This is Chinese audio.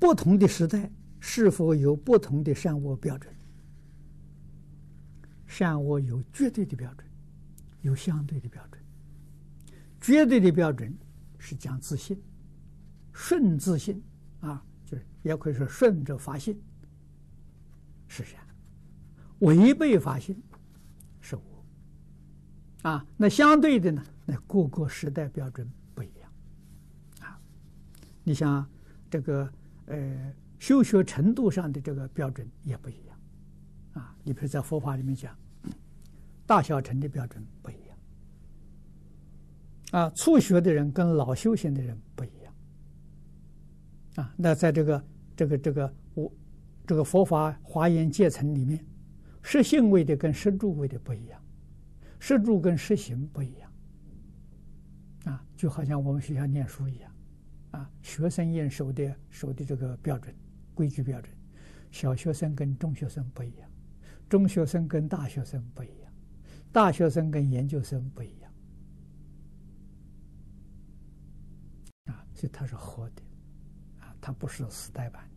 不同的时代是否有不同的善恶标准？善恶有绝对的标准，有相对的标准。绝对的标准是讲自信，顺自信啊，就是也可以说顺着发心是善，违背法性是恶啊。那相对的呢？那各个时代标准不一样啊。你像这个呃，修学程度上的这个标准也不一样啊。你比如在佛法里面讲，大小乘的标准不一样。啊，初学的人跟老修行的人不一样，啊，那在这个这个这个我这个佛法华严阶层里面，实性位的跟实住位的不一样，实住跟实行不一样，啊，就好像我们学校念书一样，啊，学生验收的收的这个标准规矩标准，小学生跟中学生不一样，中学生跟大学生不一样，大学生跟研究生不一样。啊所以它是活的，啊，它不是死呆板。